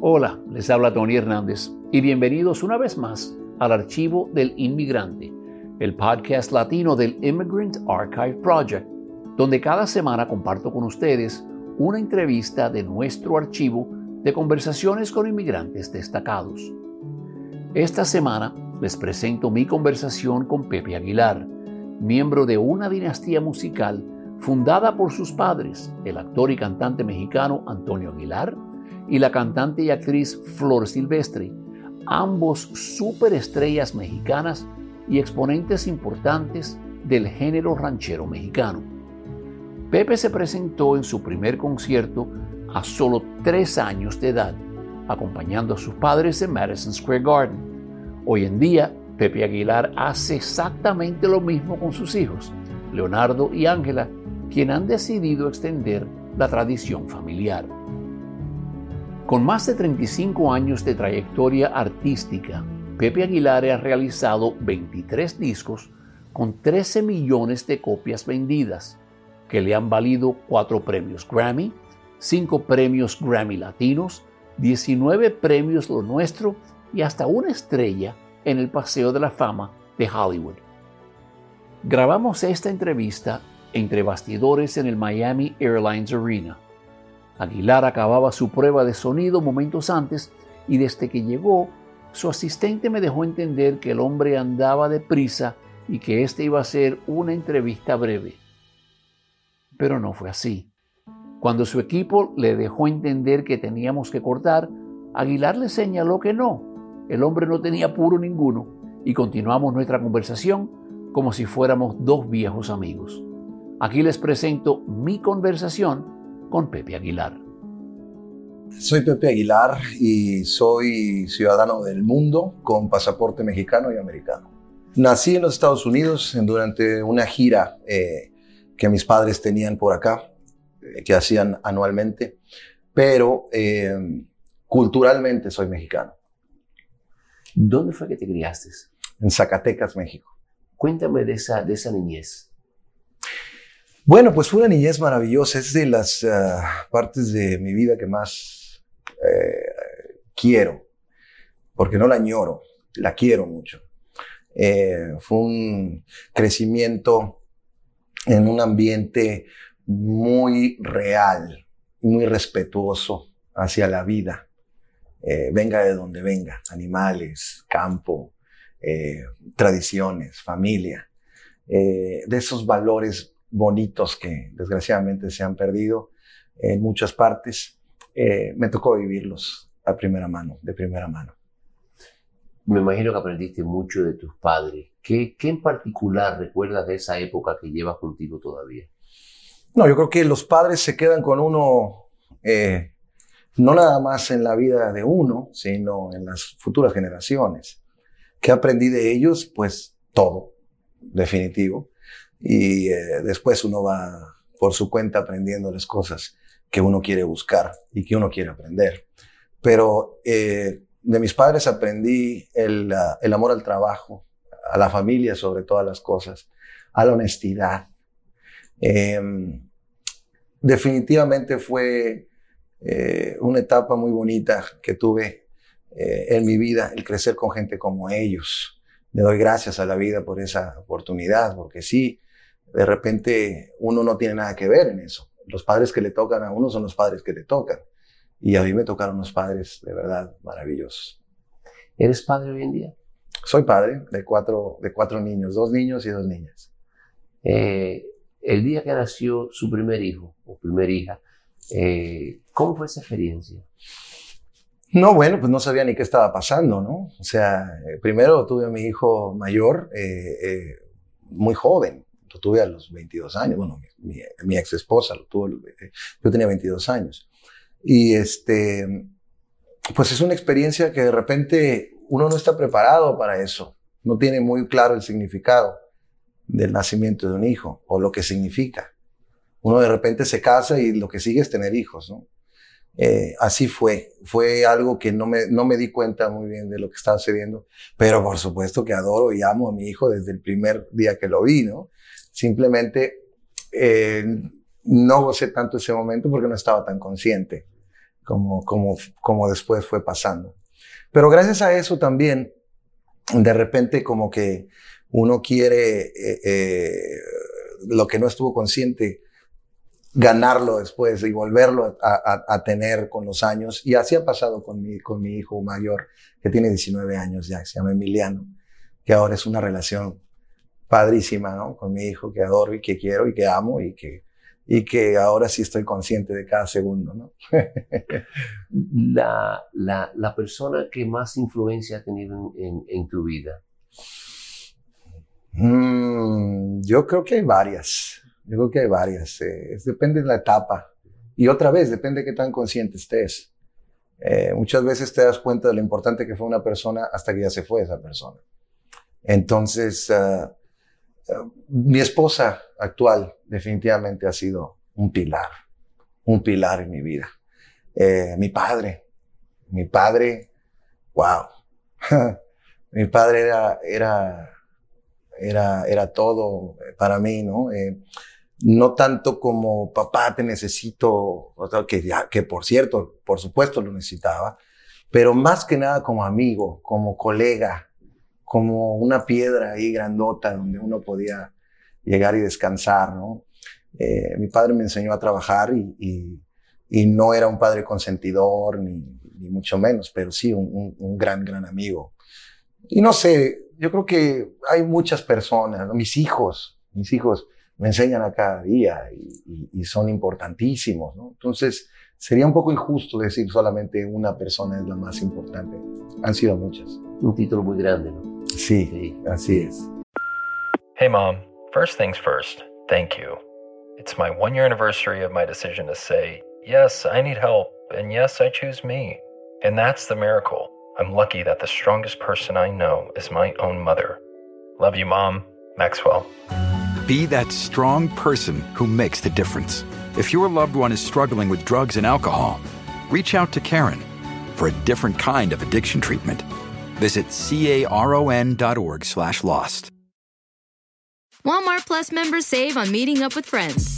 Hola, les habla Tony Hernández y bienvenidos una vez más al Archivo del Inmigrante, el podcast latino del Immigrant Archive Project, donde cada semana comparto con ustedes una entrevista de nuestro archivo de conversaciones con inmigrantes destacados. Esta semana les presento mi conversación con Pepe Aguilar, miembro de una dinastía musical fundada por sus padres, el actor y cantante mexicano Antonio Aguilar, y la cantante y actriz Flor Silvestre, ambos superestrellas mexicanas y exponentes importantes del género ranchero mexicano. Pepe se presentó en su primer concierto a solo tres años de edad, acompañando a sus padres en Madison Square Garden. Hoy en día, Pepe Aguilar hace exactamente lo mismo con sus hijos, Leonardo y Ángela, quien han decidido extender la tradición familiar. Con más de 35 años de trayectoria artística, Pepe Aguilar ha realizado 23 discos con 13 millones de copias vendidas, que le han valido 4 premios Grammy, 5 premios Grammy Latinos, 19 premios Lo Nuestro y hasta una estrella en el Paseo de la Fama de Hollywood. Grabamos esta entrevista entre bastidores en el Miami Airlines Arena Aguilar acababa su prueba de sonido momentos antes y desde que llegó, su asistente me dejó entender que el hombre andaba deprisa y que esta iba a ser una entrevista breve. Pero no fue así. Cuando su equipo le dejó entender que teníamos que cortar, Aguilar le señaló que no. El hombre no tenía apuro ninguno y continuamos nuestra conversación como si fuéramos dos viejos amigos. Aquí les presento mi conversación con Pepe Aguilar. Soy Pepe Aguilar y soy ciudadano del mundo con pasaporte mexicano y americano. Nací en los Estados Unidos durante una gira eh, que mis padres tenían por acá, eh, que hacían anualmente, pero eh, culturalmente soy mexicano. ¿Dónde fue que te criaste? En Zacatecas, México. Cuéntame de esa, de esa niñez. Bueno, pues fue una niñez maravillosa. Es de las ah, partes de mi vida que más eh, quiero, porque no la añoro, la quiero mucho. Eh, fue un crecimiento en un ambiente muy real muy respetuoso hacia la vida. Eh, venga de donde venga, animales, campo, tradiciones, familia. de esos valores bonitos que desgraciadamente se han perdido en muchas partes, eh, me tocó vivirlos a primera mano, de primera mano. Me imagino que aprendiste mucho de tus padres. ¿Qué, qué en particular recuerdas de esa época que llevas contigo todavía? No, yo creo que los padres se quedan con uno, eh, no nada más en la vida de uno, sino en las futuras generaciones. ¿Qué aprendí de ellos? Pues todo, definitivo y eh, después uno va por su cuenta aprendiendo las cosas que uno quiere buscar y que uno quiere aprender. Pero eh, de mis padres aprendí el, el, amor al trabajo, a la familia sobre todas las cosas, a la honestidad. Em, definitivamente fue eh, una etapa muy bonita que tuve en mi vida, el crecer con gente como ellos. Le doy gracias a la vida por esa oportunidad, porque sí, de repente uno no tiene nada que ver en eso. Los padres que le tocan a uno son los padres que le tocan. Y a mí me tocaron unos padres de verdad maravillosos. ¿Eres padre hoy en día? Soy padre de cuatro, de cuatro niños, dos niños y dos niñas. Eh, el día que nació su primer hijo o primera hija, eh, ¿cómo fue esa experiencia? No, bueno, pues no sabía ni qué estaba pasando, ¿no? O sea, eh, primero tuve a mi hijo mayor muy joven, lo tuve a los 22 años, bueno, mi, ex esposa lo tuvo, yo tenía 22 años. Y este, pues es una experiencia que de repente uno no está preparado para eso, no tiene muy claro el significado del nacimiento de un hijo o lo que significa. Uno de repente se casa y lo que sigue es tener hijos, ¿no? Eh, así fue, fue algo que no me, no me di cuenta muy bien de lo que estaba sucediendo, pero por supuesto que adoro y amo a mi hijo desde el primer día que lo vi, ¿no? Simplemente eh, no gocé tanto ese momento porque no estaba tan consciente como, como, como después fue pasando. Pero gracias a eso también, de repente como que uno quiere eh, eh, lo que no estuvo consciente, ganarlo después y volverlo a, a, tener con los años. Y así ha pasado con mi, con mi hijo mayor, que tiene 19 años ya, se llama Emiliano, que ahora es una relación padrísima, ¿no? Con mi hijo que adoro y que quiero y que amo y que, y que ahora sí estoy consciente de cada segundo, ¿no? la, la, la, persona que más influencia ha tenido en, en, tu vida. Mm, yo creo que hay varias, yo creo que hay varias, eh, depende de la etapa. Y otra vez, depende de qué tan consciente estés. Eh, muchas veces te das cuenta de lo importante que fue una persona hasta que ya se fue esa persona. Entonces, uh, mi esposa actual definitivamente ha sido un pilar, un pilar en mi vida. Eh, mi padre, mi padre, wow. mi padre era, era, era, era todo para mí, ¿no? Eh, no tanto como papá te necesito, que, que por cierto, por supuesto lo necesitaba, pero más que nada como amigo, como colega, como una piedra ahí grandota donde uno podía llegar y descansar, ¿no? Eh, mi padre me enseñó a trabajar y, y, no era un padre consentidor, ni, ni mucho menos, pero sí un, un, gran, gran amigo. Y no sé, yo creo que hay muchas personas, mis hijos, mis hijos me enseñan a cada día y, y, son importantísimos, ¿no? Entonces, sería un poco injusto decir solamente una persona es la más importante. Han sido muchas. Un título muy grande, ¿no? Sí, así es. Hey, Mom. First things first, thank you. It's my one year anniversary of my decision to say, yes, I need help, and yes, I choose me. And that's the miracle. I'm lucky that the strongest person I know is my own mother. Love you, Mom. Maxwell. Be that strong person who makes the difference. If your loved one is struggling with drugs and alcohol, reach out to Karen for a different kind of addiction treatment. Visit caron.org slash lost. Walmart Plus members save on meeting up with friends.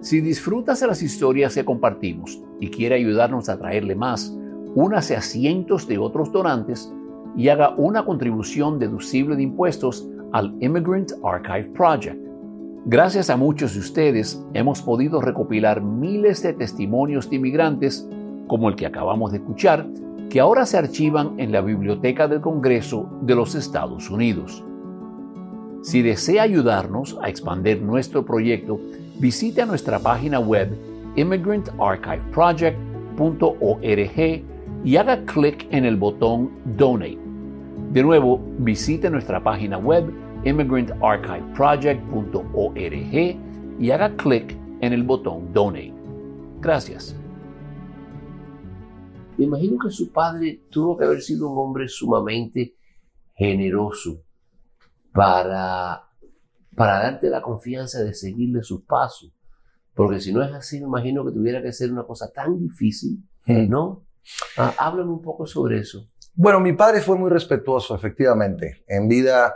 Si disfrutas de las historias que compartimos y quiere ayudarnos a traerle más, únase a cientos de otros donantes y haga una contribución deducible de impuestos al Immigrant Archive Project. Gracias a muchos de ustedes hemos podido recopilar miles de testimonios de inmigrantes, como el que acabamos de escuchar, que ahora se archivan en la Biblioteca del Congreso de los Estados Unidos. Si desea ayudarnos a expandir nuestro proyecto, visite nuestra página web immigrantarchiveproject.org y haga clic en el botón Donate. De nuevo, visite nuestra página web immigrantarchiveproject.org y haga clic en el botón Donate. Gracias. Me imagino que su padre tuvo que haber sido un hombre sumamente generoso para para darte la confianza de seguirle sus pasos. Porque si no es así, me imagino que tuviera que ser una cosa tan difícil, ¿no? Ah, háblame un poco sobre eso. Bueno, mi padre fue muy respetuoso, efectivamente. En vida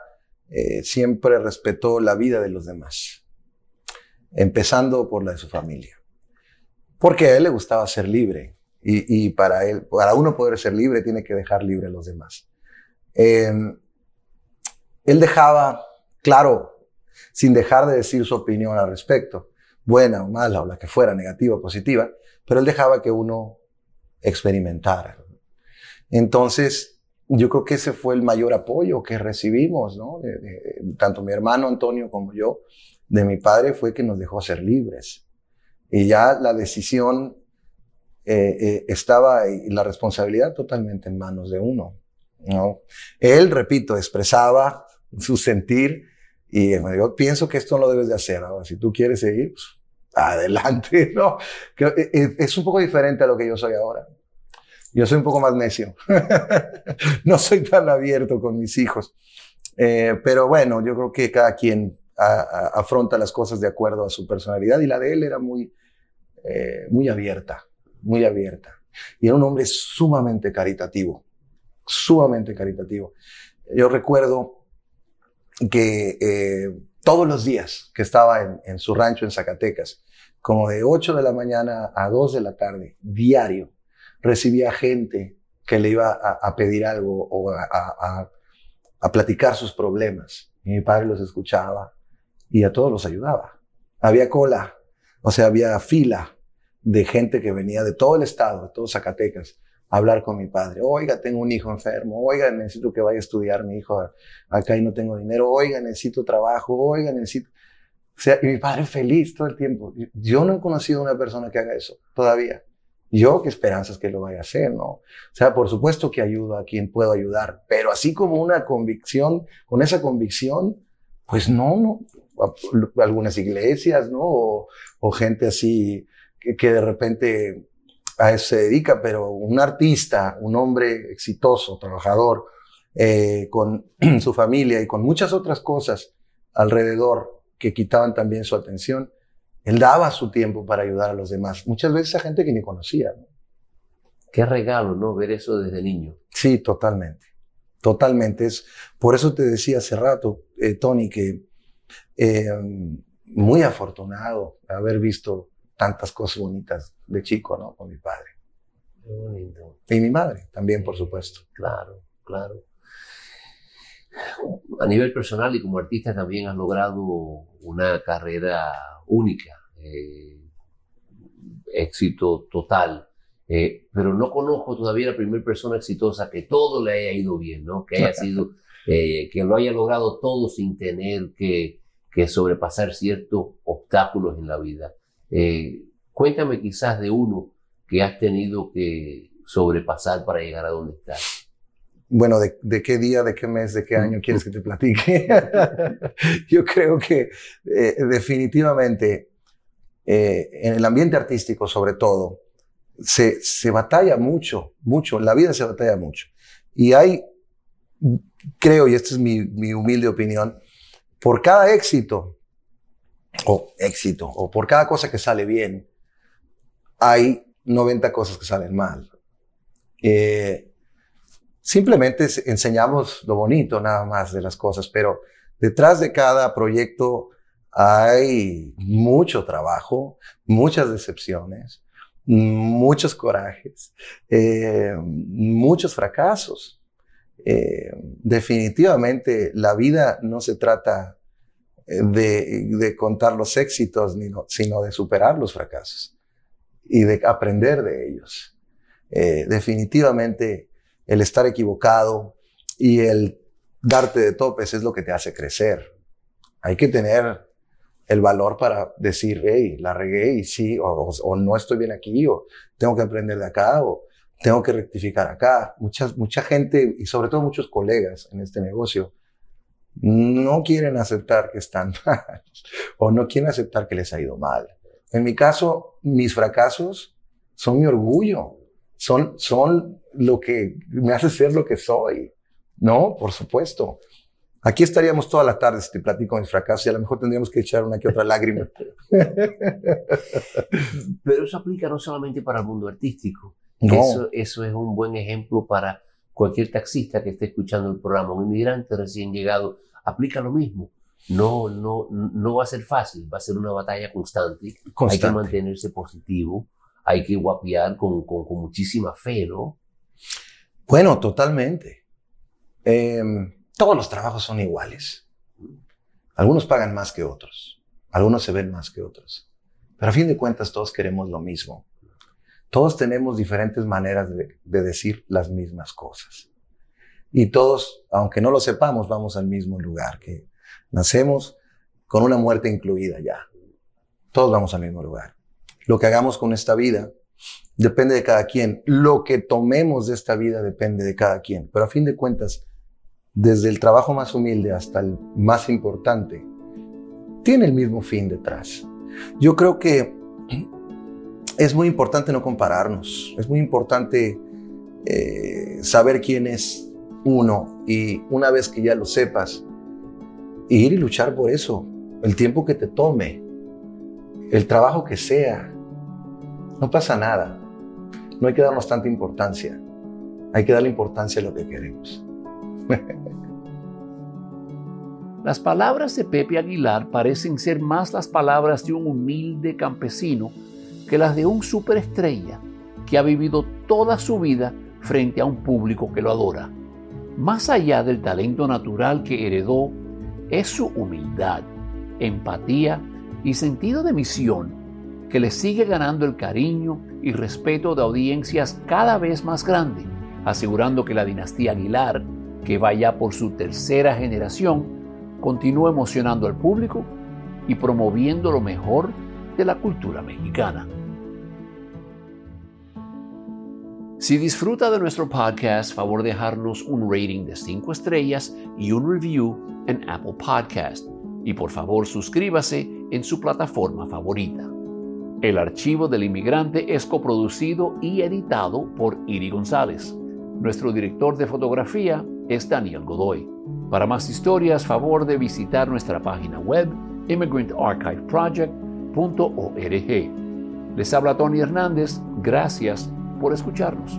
eh, siempre respetó la vida de los demás, empezando por la de su familia. Porque a él le gustaba ser libre. Y, para él, para uno poder ser libre, tiene que dejar libre a los demás. Em, él dejaba, claro, sin dejar de decir su opinión al respecto, buena o mala, o la que fuera, negativa o positiva, pero él dejaba que uno experimentara. Entonces, yo creo que ese fue el mayor apoyo que recibimos, ¿no? tanto mi hermano Antonio como yo, de mi padre, fue que nos dejó ser libres. Y ya la decisión eh, eh, estaba y la responsabilidad totalmente en manos de uno. ¿no? Él, repito, expresaba su sentir y yo pienso que esto no lo debes de hacer. Ahora, si tú quieres seguir, pues, adelante, ¿no? Eh, es un poco diferente a lo que yo soy ahora. Yo soy un poco más necio. no soy tan abierto con mis hijos. Eh, pero bueno, yo creo que cada quien afronta las cosas de acuerdo a su personalidad y la de él era muy, eh, muy abierta, muy abierta. Y era un hombre sumamente caritativo, sumamente caritativo. Yo recuerdo que eh, todos los días que estaba en, su rancho en Zacatecas, como de 8 de la mañana a 2 de la tarde, diario, recibía gente que le iba a, pedir algo o a, platicar sus problemas. Y mi padre los escuchaba y a todos los ayudaba. Había cola, o sea, había fila de gente que venía de todo el estado, de todo Zacatecas, a hablar con mi padre. Oiga, tengo un hijo enfermo. Oiga, necesito que vaya a estudiar mi hijo acá y no tengo dinero. Oiga, necesito trabajo. Oiga, necesito... O sea, y mi padre feliz todo el tiempo. Yo no he conocido una persona que haga eso todavía. Yo qué esperanzas que lo vaya a hacer, ¿no? O sea, por supuesto que ayudo a quien puedo ayudar, pero así como una convicción, con esa convicción, pues no, no. Algunas iglesias, ¿no? O, gente así que, de repente a eso se dedica, pero un artista, un hombre exitoso, trabajador, eh, con su familia y con muchas otras cosas alrededor que quitaban también su atención, él daba su tiempo para ayudar a los demás. Muchas veces a gente que ni conocía. Qué regalo, ¿no? Ver eso desde niño. Sí, totalmente. Totalmente. Es, por eso te decía hace rato, eh, Tony, que eh, muy afortunado haber visto tantas cosas bonitas de chico, ¿no? Con mi padre. Qué bonito. Y mi madre también, por supuesto. Claro, claro. A nivel personal y como artista también has logrado una carrera única, eh, éxito total. Eh, pero no conozco todavía la primera persona exitosa que todo le haya ido bien, ¿no? Que haya sido, eh, que lo haya logrado todo sin tener que, que sobrepasar ciertos obstáculos en la vida. Cuéntame quizás de uno que has tenido que sobrepasar para llegar a donde estás. Bueno, de, qué día, de qué mes, de qué año quieres que te platique? Yo creo que eh, definitivamente eh, en el ambiente artístico, sobre todo, se, se batalla mucho, mucho. La vida se batalla mucho. Y hay, creo, y esta es mi, mi humilde opinión, por cada éxito, o éxito, o por cada cosa que sale bien, hay 90 cosas que salen mal. Eh, Simplemente enseñamos lo bonito nada más de las cosas, pero detrás de cada proyecto hay mucho trabajo, muchas decepciones, muchos corajes, eh, muchos fracasos. Eh, definitivamente la vida no se trata de, contar los éxitos, sino de superar los fracasos y de aprender de ellos. definitivamente el estar equivocado y el darte de topes es lo que te hace crecer. Hay que tener el valor para decir, hey, la regué y sí, o, no estoy bien aquí, o tengo que aprender de acá, o tengo que rectificar acá. Mucha, mucha gente, y sobre todo muchos colegas en este negocio, no quieren aceptar que están mal, o no quieren aceptar que les ha ido mal. En mi caso, mis fracasos son mi orgullo son, son lo que me hace ser lo que soy. No, por supuesto. Aquí estaríamos toda la tarde si te platico mis fracasos y a lo mejor tendríamos que echar una que otra lágrima. Pero eso aplica no solamente para el mundo artístico. No. Eso, eso es un buen ejemplo para cualquier taxista que esté escuchando el programa. Un inmigrante recién llegado aplica lo mismo. No, no, no va a ser fácil, va a ser una batalla constante. Hay que Constante. mantenerse positivo, hay que guapear con, con, con muchísima fe, ¿no? Bueno, totalmente. Em, todos los trabajos son iguales. Algunos pagan más que otros. Algunos se ven más que otros. Pero a fin de cuentas todos queremos lo mismo. Todos tenemos diferentes maneras de, de decir las mismas cosas. Y todos, aunque no lo sepamos, vamos al mismo lugar, que nacemos con una muerte incluida ya. Todos vamos al mismo lugar. Lo que hagamos con esta vida depende de cada quien. Lo que tomemos de esta vida depende de cada quien. Pero a fin de cuentas, desde el trabajo más humilde hasta el más importante, tiene el mismo fin detrás. Yo creo que es muy importante no compararnos. Es muy importante eh, saber quién es uno y una vez que ya lo sepas, ir y luchar por eso. El tiempo que te tome, el trabajo que sea, no pasa nada. No hay que darnos tanta importancia. Hay que darle importancia a lo que queremos. Las palabras de Pepe Aguilar parecen ser más las palabras de un humilde campesino que las de un superestrella que ha vivido toda su vida frente a un público que lo adora. Más allá del talento natural que heredó, es su humildad, empatía y sentido de misión que le sigue ganando el cariño y respeto de audiencias cada vez más grandes, asegurando que la dinastía Aguilar, que va ya por su tercera generación, continúa emocionando al público y promoviendo lo mejor de la cultura mexicana. Si disfruta de nuestro podcast, favor dejarnos un rating de 5 estrellas y un review en Apple Podcast. Y por favor suscríbase en su plataforma favorita. El archivo del inmigrante es coproducido y editado por Iri González. Nuestro director de fotografía es Daniel Godoy. Para más historias, favor de visitar nuestra página web immigrantarchiveproject.org. Les habla Tony Hernández. Gracias por escucharnos.